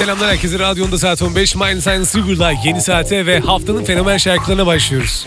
Selamlar herkese. Radyonda saat 15. Mind Science Rigor'la yeni saate ve haftanın fenomen şarkılarına başlıyoruz.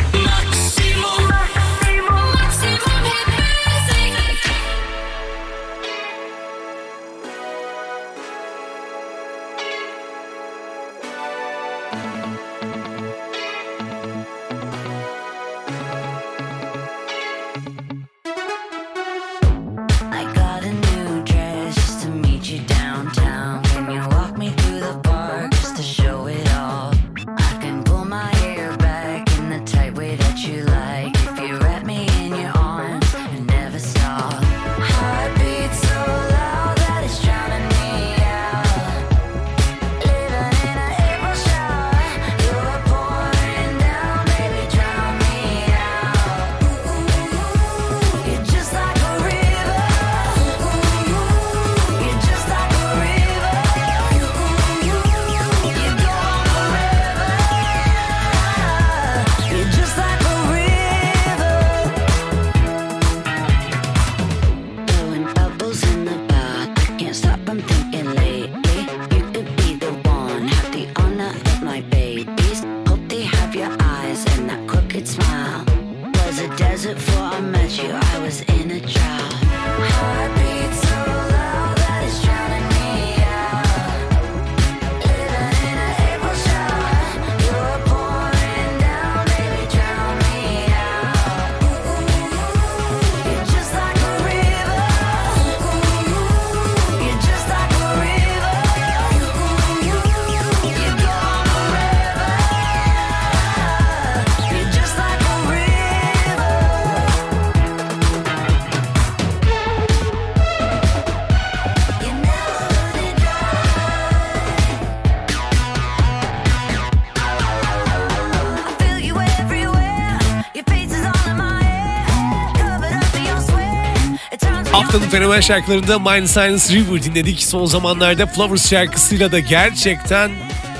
Haftanın fenomen şarkılarında Mind Science River dinledik. Son zamanlarda Flowers şarkısıyla da gerçekten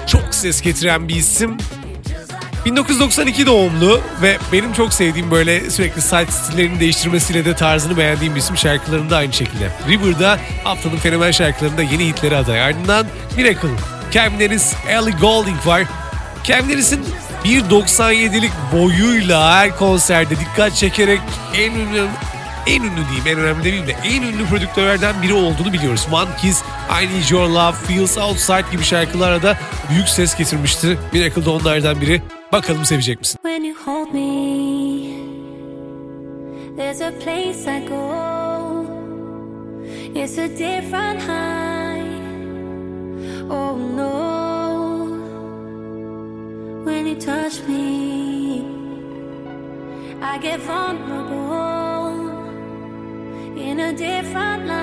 çok ses getiren bir isim. 1992 doğumlu ve benim çok sevdiğim böyle sürekli saç stillerini değiştirmesiyle de tarzını beğendiğim bir isim şarkılarında aynı şekilde. River'da haftanın fenomen şarkılarında yeni hitleri aday. Ardından Miracle, Calvin Harris, Ellie Goulding var. Calvin Harris'in 1.97'lik boyuyla her konserde dikkat çekerek en ünlü en ünlü diyeyim en önemli demeyeyim de en ünlü prodüktörlerden biri olduğunu biliyoruz. One Kiss, I Need Your Love, Feels Outside gibi şarkılara da büyük ses getirmişti. Miracle da onlardan biri. Bakalım sevecek misin? When you hold me, there's a place I go. It's a different high. Oh no. When you touch me, I get vulnerable in a different light.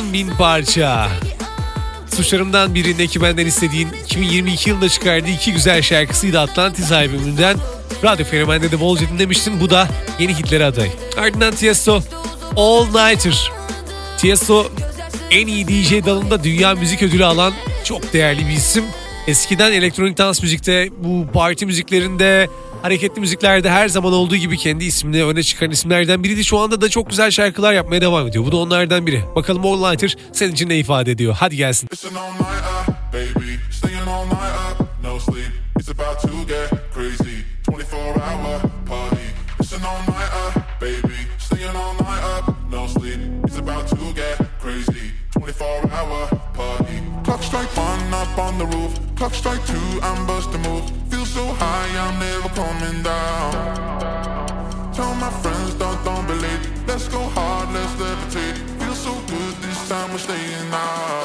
10 bin parça. Suçlarımdan birinde ki benden istediğin 2022 yılında çıkardığı iki güzel şarkısıydı Atlantis albümünden. Radyo Fenomen'de de bolca dinlemiştin. Bu da yeni hitlere aday. Ardından Tiesto All Nighter. Tiesto en iyi DJ dalında dünya müzik ödülü alan çok değerli bir isim. Eskiden elektronik dans müzikte, bu parti müziklerinde, hareketli müziklerde her zaman olduğu gibi kendi ismini öne çıkan isimlerden biriydi. Şu anda da çok güzel şarkılar yapmaya devam ediyor. Bu da onlardan biri. Bakalım All Nighter senin için ne ifade ediyor? Hadi gelsin. Clock strike one up on the roof. Clock strike two, I'm busting move. Coming down. Tell my friends, don't, don't believe. Let's go hard, let's levitate. Feel so good this time, we're staying out.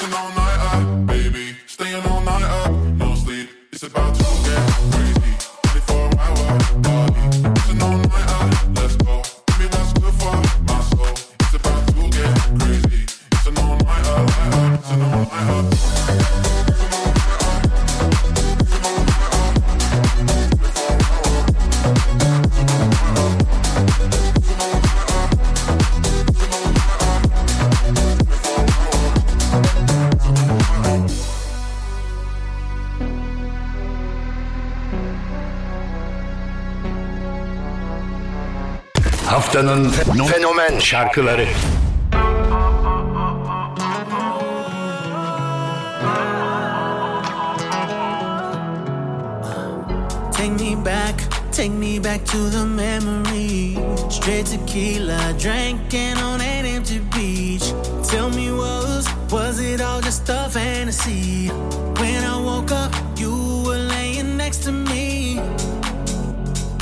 Staying all night up, baby. Staying all night up, no sleep. It's about to get. Haftanın fenomen şarkıları. Take me back, take me back to the memory. Straight tequila, drinking on an empty beach. Tell me was, was it all just a fantasy? When I woke up, you were laying next next to me.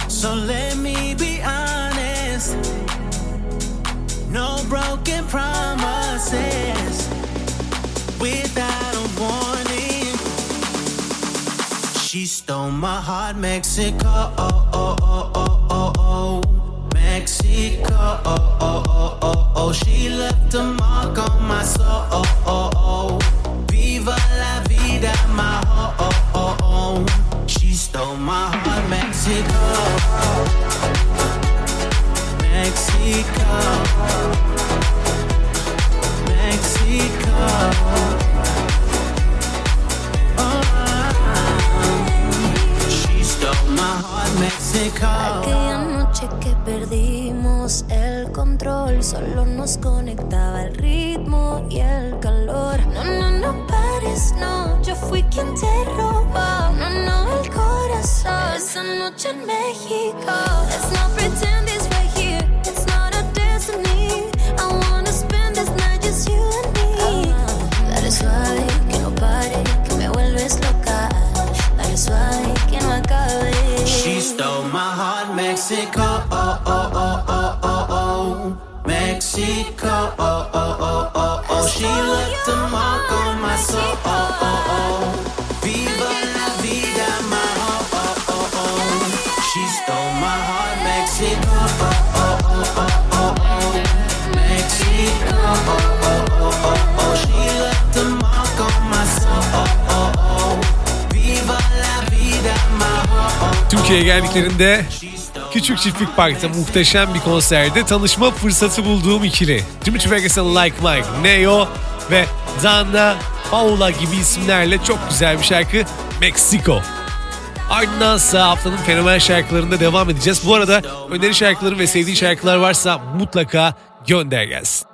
So let me be honest. No broken promises without a warning. She stole my heart, Mexico. Oh, oh, oh, oh, oh, oh. Mexico. Oh, oh, oh, oh, oh. She left a mark on my soul. Oh, oh, oh. Viva la vida, my oh, oh, oh, oh. She stole my heart, Mexico. Aquella noche que perdimos el control, solo nos conectaba el ritmo y el calor. No, no, no pares, no, yo fui quien te robó. No, no, el corazón. Esa noche en México. Mexico. Oh, oh, oh, oh, oh. She left a mark on my soul. Oh, oh, oh. Viva la vida, my oh, oh, oh, oh. She stole my heart, Mexico. Oh, oh, oh, oh, oh, oh. Mexico. Oh, oh, oh, oh, oh. She left a mark on my soul. Oh, oh, oh. Viva la vida, my oh, oh. Türkiye'ye geldiklerinde Küçük Çiftlik Park'ta muhteşem bir konserde tanışma fırsatı bulduğum ikili. Dimitri Vegas'ın Like Mike, Neo ve Dana Paula gibi isimlerle çok güzel bir şarkı Mexico. Ardındansa haftanın fenomen şarkılarında devam edeceğiz. Bu arada öneri şarkıları ve sevdiğin şarkılar varsa mutlaka gönder gelsin.